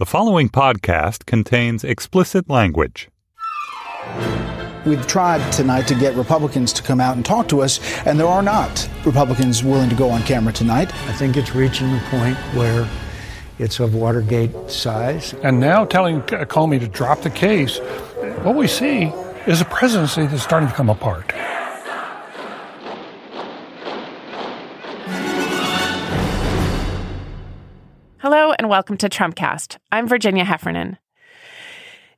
The following podcast contains explicit language. We've tried tonight to get Republicans to come out and talk to us, and there are not Republicans willing to go on camera tonight. I think it's reaching the point where it's of Watergate size. And now telling uh, Comey to drop the case, what we see is a presidency that's starting to come apart. And welcome to Trumpcast. I'm Virginia Heffernan.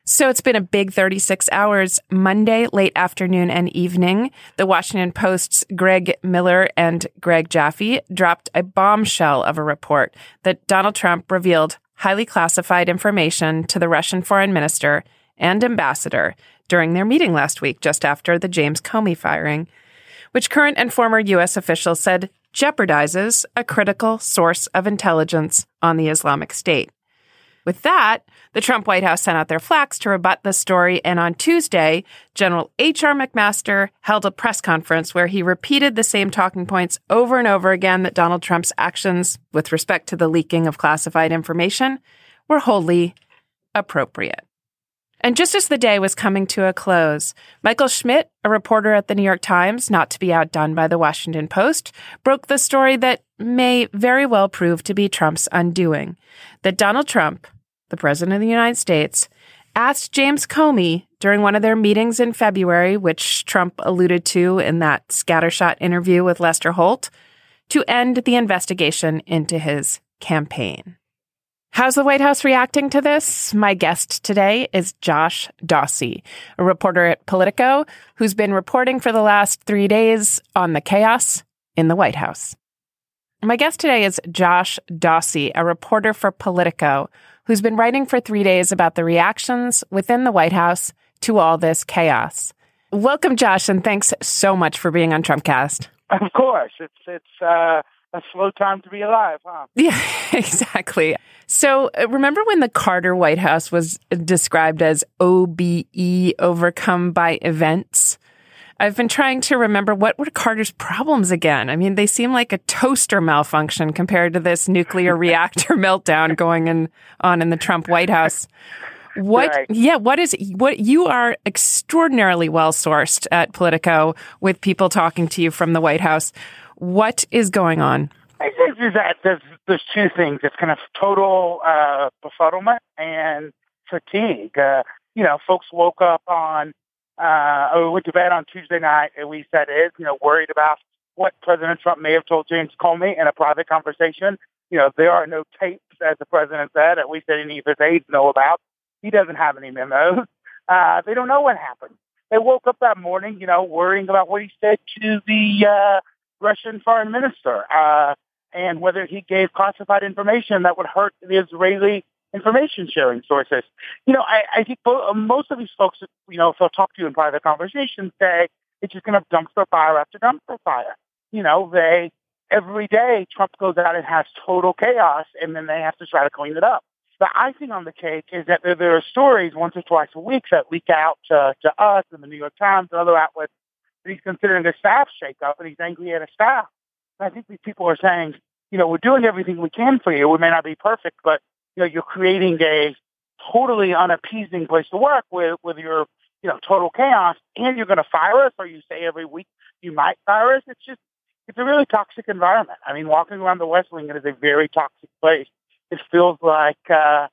So it's been a big 36 hours Monday, late afternoon and evening. The Washington Post's Greg Miller and Greg Jaffe dropped a bombshell of a report that Donald Trump revealed highly classified information to the Russian foreign minister and ambassador during their meeting last week, just after the James Comey firing, which current and former U.S. officials said jeopardizes a critical source of intelligence on the Islamic State. With that, the Trump White House sent out their flacks to rebut the story, and on Tuesday, General H.R. McMaster held a press conference where he repeated the same talking points over and over again that Donald Trump's actions with respect to the leaking of classified information were wholly appropriate. And just as the day was coming to a close, Michael Schmidt, a reporter at the New York Times, not to be outdone by the Washington Post, broke the story that may very well prove to be Trump's undoing that Donald Trump, the President of the United States, asked James Comey during one of their meetings in February, which Trump alluded to in that scattershot interview with Lester Holt, to end the investigation into his campaign. How's the White House reacting to this? My guest today is Josh Dawsey, a reporter at Politico who's been reporting for the last three days on the chaos in the White House. My guest today is Josh Dawsey, a reporter for Politico who's been writing for three days about the reactions within the White House to all this chaos. Welcome, Josh, and thanks so much for being on Trumpcast. Of course, it's it's uh, a slow time to be alive, huh? Yeah, exactly. So, uh, remember when the Carter White House was described as OBE, overcome by events? I've been trying to remember what were Carter's problems again. I mean, they seem like a toaster malfunction compared to this nuclear reactor meltdown going in, on in the Trump White House. What? Right. Yeah. What is what? You are extraordinarily well sourced at Politico with people talking to you from the White House. What is going on? I think that there's there's two things. It's kind of total uh, befuddlement and fatigue. Uh, you know, folks woke up on uh, or went to bed on Tuesday night, and we said is you know worried about what President Trump may have told James Comey in a private conversation. You know, there are no tapes, as the president said, at least that any of his aides know about. He doesn't have any memos. Uh, they don't know what happened. They woke up that morning, you know, worrying about what he said to the uh, Russian foreign minister uh, and whether he gave classified information that would hurt the Israeli information sharing sources. You know, I, I think most of these folks, you know, if they'll talk to you in private conversations, say it's just going to dumpster fire after dumpster fire. You know, they every day Trump goes out and has total chaos, and then they have to try to clean it up. The icing on the cake is that there, there are stories once or twice a week that leak out to, to us and the New York Times and other outlets that he's considering a staff shakeup and he's angry at his staff. And I think these people are saying, you know, we're doing everything we can for you. We may not be perfect, but you know, you're creating a totally unappeasing place to work with with your you know total chaos, and you're going to fire us, or you say every week you might fire us. It's just it's a really toxic environment. I mean, walking around the West Wing, it is a very toxic place. It feels like uh,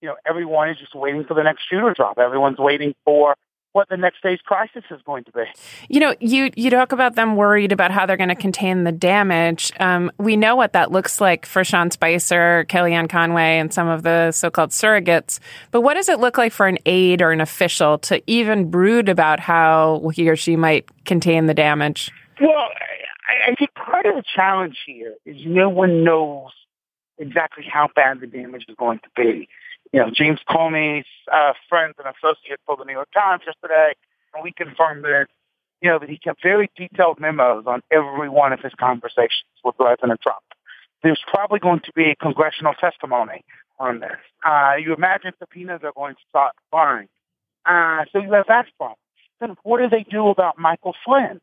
you know, everyone is just waiting for the next shoe to drop. Everyone's waiting for what the next day's crisis is going to be. You know, you you talk about them worried about how they're going to contain the damage. Um, we know what that looks like for Sean Spicer, Kellyanne Conway, and some of the so-called surrogates. But what does it look like for an aide or an official to even brood about how he or she might contain the damage? Well, I, I think part of the challenge here is no one knows exactly how bad the damage is going to be you know, James Comey's uh, friends and associates told the New York Times yesterday, and we confirmed that, you know, that he kept very detailed memos on every one of his conversations with President Trump. There's probably going to be congressional testimony on this. Uh, you imagine subpoenas are going to start flying. Uh, so you have that problem. Then what do they do about Michael Flynn?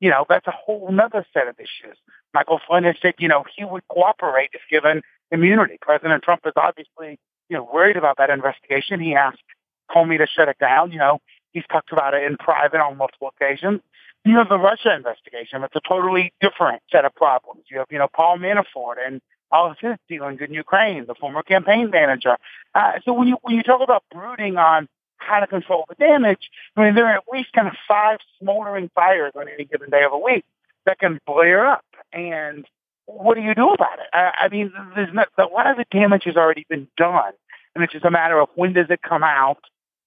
You know, that's a whole other set of issues. Michael Flynn has said, you know, he would cooperate if given immunity. President Trump is obviously you know, worried about that investigation. He asked Comey to shut it down. You know, he's talked about it in private on multiple occasions. You have the Russia investigation. It's a totally different set of problems. You have, you know, Paul Manafort and all of his dealings in Ukraine, the former campaign manager. Uh, so when you when you talk about brooding on how to control the damage, I mean, there are at least kind of five smoldering fires on any given day of a week that can blare up. And what do you do about it? I, I mean, there's not, a lot of the damage has already been done, and it's just a matter of when does it come out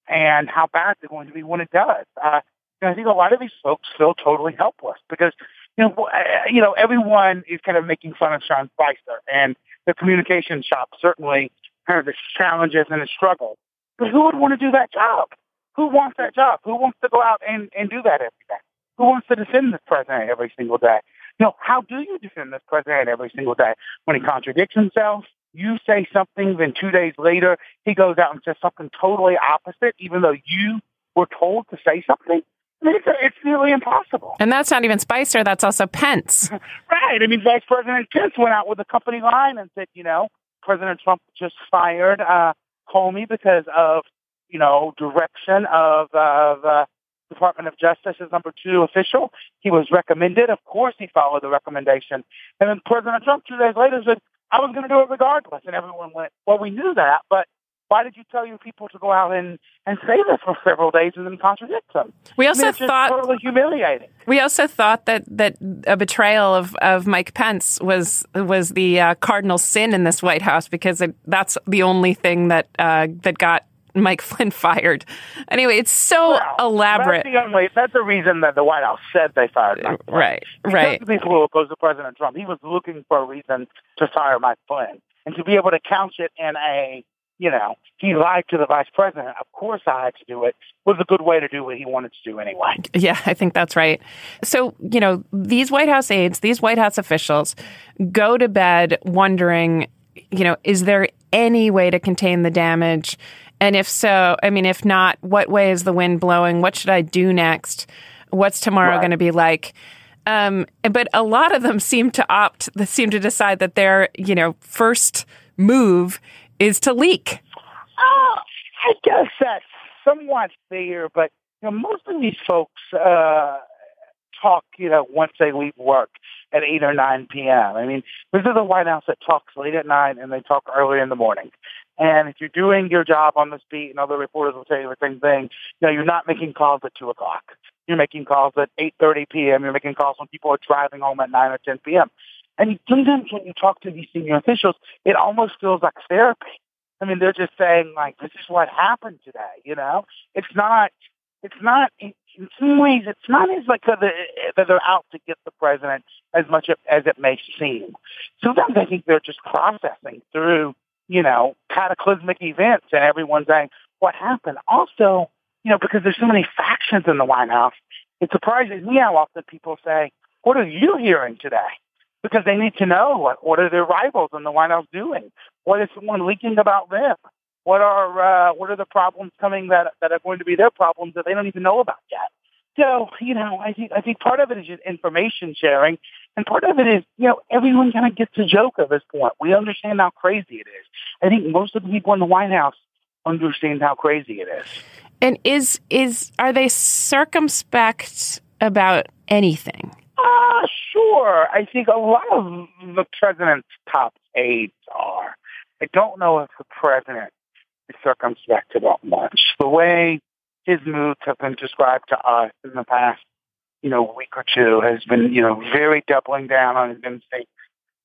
and how bad it's going to be when it does. Uh, and I think a lot of these folks feel totally helpless because you know, you know, everyone is kind of making fun of Sean Spicer, and the communication shop certainly has its challenges and its struggles. But who would want to do that job? Who wants that job? Who wants to go out and, and do that every day? Who wants to defend this president every single day? You know, how do you defend this president every single day? When he contradicts himself, you say something, then two days later, he goes out and says something totally opposite, even though you were told to say something. I mean, it's, it's nearly impossible. And that's not even Spicer, that's also Pence. right. I mean, Vice President Pence went out with a company line and said, you know, President Trump just fired uh, Comey because of, you know, direction of, of uh, Department of Justice as number two official. He was recommended. Of course, he followed the recommendation. And then President Trump, two days later, said, I was going to do it regardless. And everyone went, well, we knew that, but why did you tell your people to go out and, and say this for several days and then contradict them? We also I mean, thought totally humiliating. We also thought that that a betrayal of, of Mike Pence was was the uh, cardinal sin in this White House because it, that's the only thing that uh, that got Mike Flynn fired. Anyway, it's so well, elaborate. That's the, only, that's the reason that the White House said they fired Mike Flynn. Right, right. Because people who oppose to President Trump, he was looking for a reason to fire Mike Flynn. And to be able to couch it in a, you know, he lied to the vice president, of course I had to do it, was a good way to do what he wanted to do anyway. Yeah, I think that's right. So, you know, these White House aides, these White House officials go to bed wondering, you know, is there any way to contain the damage? And if so, I mean, if not, what way is the wind blowing? What should I do next? What's tomorrow right. going to be like? Um, but a lot of them seem to opt, seem to decide that their, you know, first move is to leak. Uh, I guess that's somewhat fair, but you know, most of these folks uh, talk, you know, once they leave work at 8 or 9 p.m. I mean, this is the White House that talks late at night and they talk early in the morning. And if you're doing your job on this beat, and other reporters will tell you the same thing, you know, you're not making calls at 2 o'clock. You're making calls at 8.30 p.m. You're making calls when people are driving home at 9 or 10 p.m. And sometimes when you talk to these senior officials, it almost feels like therapy. I mean, they're just saying, like, this is what happened today, you know? It's not, it's not, in some ways, it's not as like that they're out to get the president as much as it may seem. Sometimes I think they're just processing through you know, cataclysmic events and everyone's saying, what happened? Also, you know, because there's so many factions in the White House, it surprises me how often people say, what are you hearing today? Because they need to know what, what are their rivals in the White House doing? What is someone leaking about them? What are, uh, what are the problems coming that, that are going to be their problems that they don't even know about yet? So, you know, I think I think part of it is just information sharing, and part of it is, you know, everyone kind of gets a joke at this point. We understand how crazy it is. I think most of the people in the White House understand how crazy it is. And is is are they circumspect about anything? Uh, sure. I think a lot of the president's top aides are. I don't know if the president is circumspect about much. The way his moods have been described to us in the past, you know, week or two has been, you know, very doubling down on his instincts,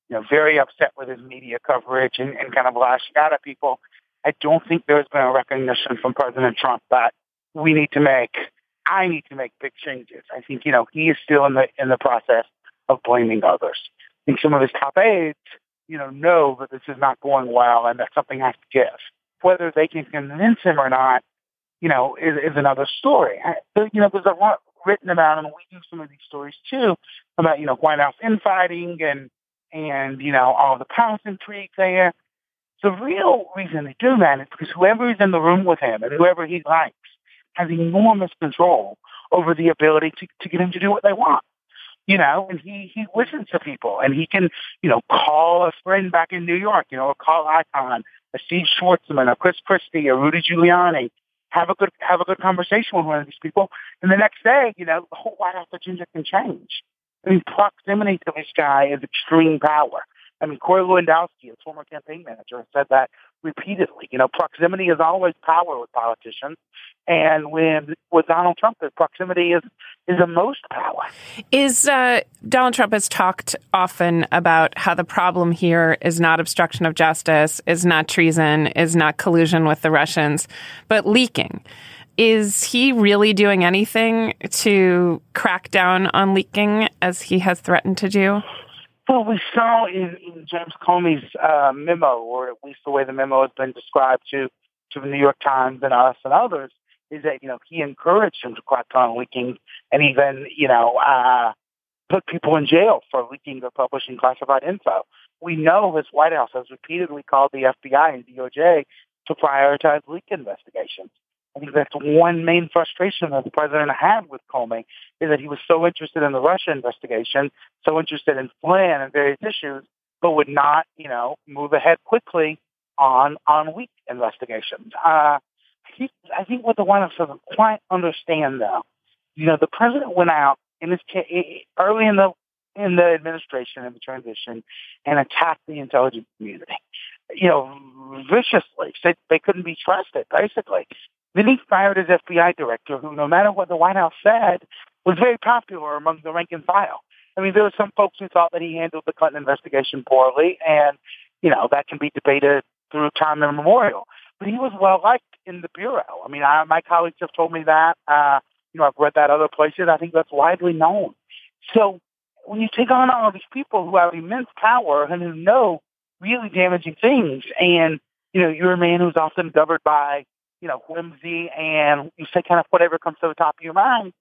you know, very upset with his media coverage and, and kind of lashing out at people. I don't think there's been a recognition from President Trump that we need to make, I need to make big changes. I think, you know, he is still in the, in the process of blaming others. I think some of his top aides, you know, know that this is not going well and that something has to give. Whether they can convince him or not, you know, is, is another story. I, you know, there's a lot written about, and we do some of these stories too, about, you know, White House infighting and, and, you know, all the palace intrigue there. The real reason they do that is because whoever is in the room with him and whoever he likes has enormous control over the ability to, to get him to do what they want. You know, and he, he listens to people and he can, you know, call a friend back in New York, you know, a Carl Icahn, a Steve Schwarzman, a Chris Christie, a Rudy Giuliani, have a good have a good conversation with one of these people, and the next day, you know, the whole White House agenda can change. I mean, proximity to this guy is extreme power. I mean, Corey Lewandowski, his former campaign manager, said that repeatedly. You know, proximity is always power with politicians, and with with Donald Trump, the proximity is is the most power. Is uh, Donald Trump has talked often about how the problem here is not obstruction of justice, is not treason, is not collusion with the Russians, but leaking. Is he really doing anything to crack down on leaking as he has threatened to do? Well, we saw in, in James Comey's uh, memo, or at least the way the memo has been described to to the New York Times and us and others, is that you know he encouraged him to crack on leaking, and even you know uh, put people in jail for leaking or publishing classified info. We know this White House has repeatedly called the FBI and DOJ to prioritize leak investigations. I think that's one main frustration that the president had with Comey is that he was so interested in the Russia investigation, so interested in Flynn and various issues, but would not, you know, move ahead quickly on on weak investigations. Uh, he, I think what the White House doesn't quite understand, though, you know, the president went out in this early in the in the administration and the transition and attacked the intelligence community, you know, viciously. Said they couldn't be trusted, basically. Then he fired his FBI director, who, no matter what the White House said, was very popular among the rank and file. I mean, there were some folks who thought that he handled the Clinton investigation poorly, and, you know, that can be debated through time immemorial. But he was well liked in the Bureau. I mean, I, my colleagues have told me that. Uh, you know, I've read that other places. I think that's widely known. So when you take on all these people who have immense power and who know really damaging things, and, you know, you're a man who's often governed by you know, whimsy and you say kind of whatever comes to the top of your mind.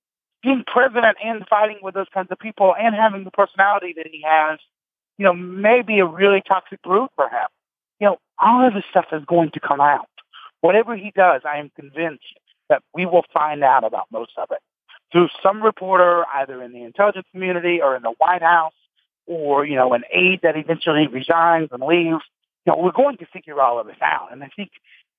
Being president and fighting with those kinds of people and having the personality that he has, you know, may be a really toxic route for him. You know, all of this stuff is going to come out. Whatever he does, I am convinced that we will find out about most of it through some reporter, either in the intelligence community or in the White House, or, you know, an aide that eventually resigns and leaves. You know, we're going to figure all of this out. And I think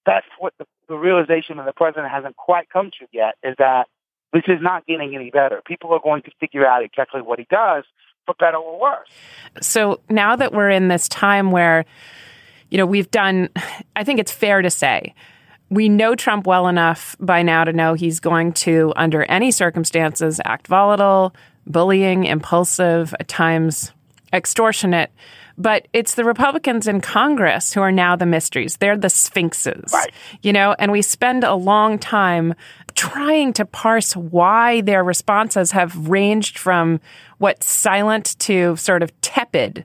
that's what the, the realization that the president hasn't quite come to yet is that this is not getting any better. People are going to figure out exactly what he does, for better or worse. So now that we're in this time where, you know, we've done, I think it's fair to say, we know Trump well enough by now to know he's going to, under any circumstances, act volatile, bullying, impulsive, at times extortionate. But it's the Republicans in Congress who are now the mysteries. They're the sphinxes, right. you know, and we spend a long time trying to parse why their responses have ranged from what silent to sort of tepid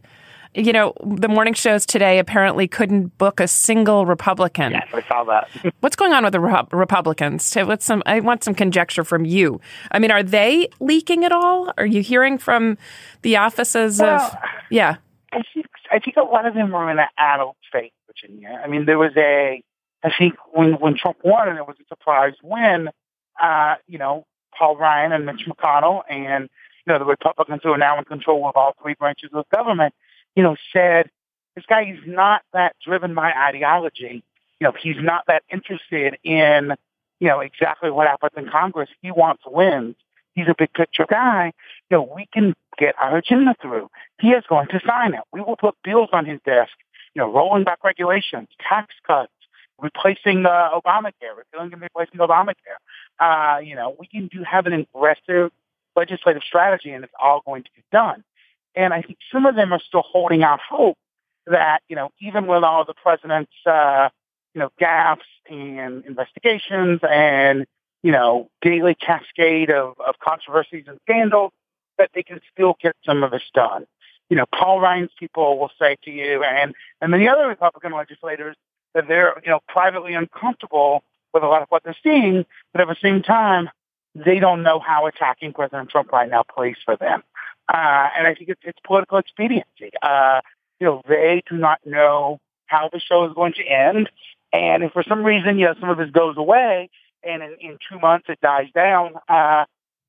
you know, the morning shows today apparently couldn't book a single Republican. Yes, I saw that. What's going on with the Republicans? What's some? I want some conjecture from you. I mean, are they leaking at all? Are you hearing from the offices well, of? Yeah. I think I think a lot of them are in an adult state, Virginia. I mean, there was a, I think when when Trump won and it was a surprise win, uh, you know, Paul Ryan and Mitch McConnell and you know the Republicans who are now in control of all three branches of government, you know, said this guy is not that driven by ideology. You know, he's not that interested in you know exactly what happens in Congress. He wants wins. He's a big picture guy. Know, we can get our agenda through. He is going to sign it. We will put bills on his desk, you know, rolling back regulations, tax cuts, replacing uh, Obamacare, repealing and replacing Obamacare. Uh, you know, we can do have an aggressive legislative strategy, and it's all going to be done. And I think some of them are still holding out hope that you know, even with all the president's uh, you know gaffes and investigations and you know daily cascade of, of controversies and scandals, that they can still get some of this done. You know, Paul Ryan's people will say to you, and and many other Republican legislators that they're you know privately uncomfortable with a lot of what they're seeing, but at the same time, they don't know how attacking President Trump right now plays for them. Uh, and I think it's, it's political expediency. Uh, you know, they do not know how the show is going to end. And if for some reason, you know, some of this goes away and in, in two months it dies down, uh,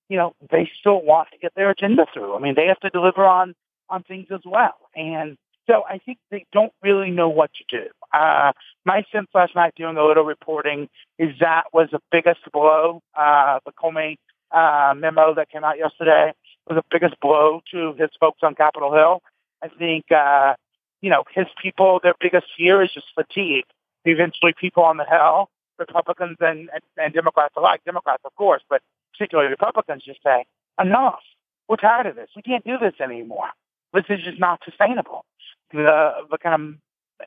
you know, they still want to get their agenda through. I mean, they have to deliver on, on things as well. And so I think they don't really know what to do. Uh, my sense last night doing a little reporting is that was the biggest blow. Uh, the Comey uh, memo that came out yesterday was the biggest blow to his folks on Capitol Hill. I think, uh, you know, his people, their biggest fear is just fatigue. Eventually people on the Hill, Republicans and, and, and Democrats alike, Democrats of course, but particularly Republicans just say, enough. We're tired of this. We can't do this anymore. This is just not sustainable. The, the kind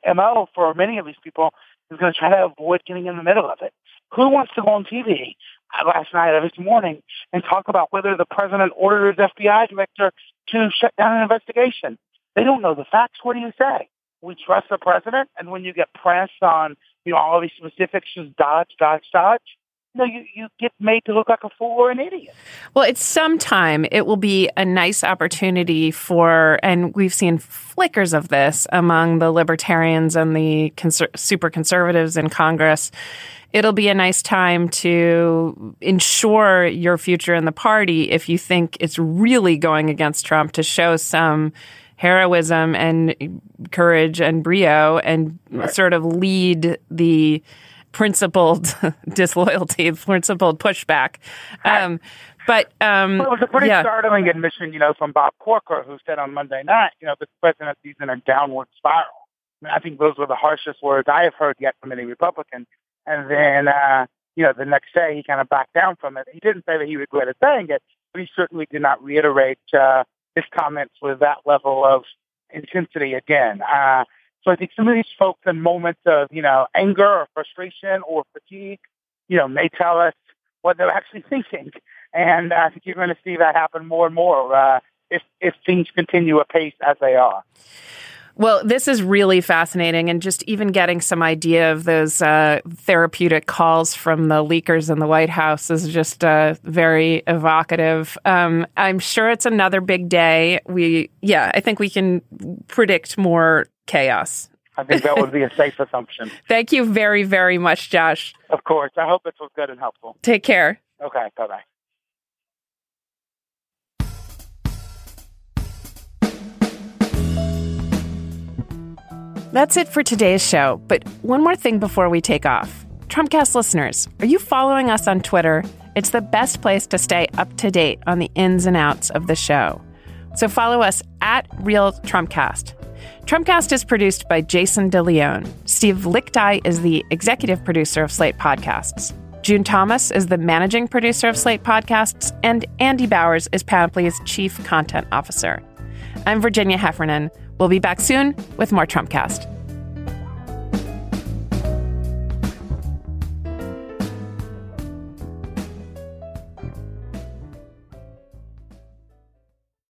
of MO for many of these people is going to try to avoid getting in the middle of it. Who wants to go on TV last night or this morning and talk about whether the president ordered his FBI director to shut down an investigation? They don't know the facts. What do you say? We trust the president, and when you get pressed on you know all these specifics, just dodge, dodge, dodge know, you, you get made to look like a fool or an idiot. Well, it's sometime it will be a nice opportunity for, and we've seen flickers of this among the libertarians and the conser- super conservatives in Congress. It'll be a nice time to ensure your future in the party if you think it's really going against Trump to show some heroism and courage and brio and right. sort of lead the principled disloyalty, principled pushback. Um, but um, well, it was a pretty yeah. startling admission, you know, from Bob Corker, who said on Monday night, you know, the presidency's in a downward spiral. I, mean, I think those were the harshest words I have heard yet from any Republican. And then, uh, you know, the next day he kind of backed down from it. He didn't say that he regretted saying it, but he certainly did not reiterate uh, his comments with that level of intensity again. Uh, so I think some of these folks in moments of, you know, anger or frustration or fatigue, you know, may tell us what they're actually thinking. And I think you're going to see that happen more and more uh, if, if things continue apace as they are. Well, this is really fascinating, and just even getting some idea of those uh, therapeutic calls from the leakers in the White House is just uh, very evocative. Um, I'm sure it's another big day. We, yeah, I think we can predict more chaos. I think that would be a safe assumption. Thank you very, very much, Josh. Of course. I hope this was good and helpful. Take care. Okay. Bye bye. That's it for today's show. But one more thing before we take off. Trumpcast listeners, are you following us on Twitter? It's the best place to stay up to date on the ins and outs of the show. So follow us at Real Trumpcast. Trumpcast is produced by Jason DeLeon. Steve Lickteig is the executive producer of Slate Podcasts. June Thomas is the managing producer of Slate Podcasts, and Andy Bowers is Panoply's chief content officer. I'm Virginia Heffernan. We'll be back soon with more Trumpcast.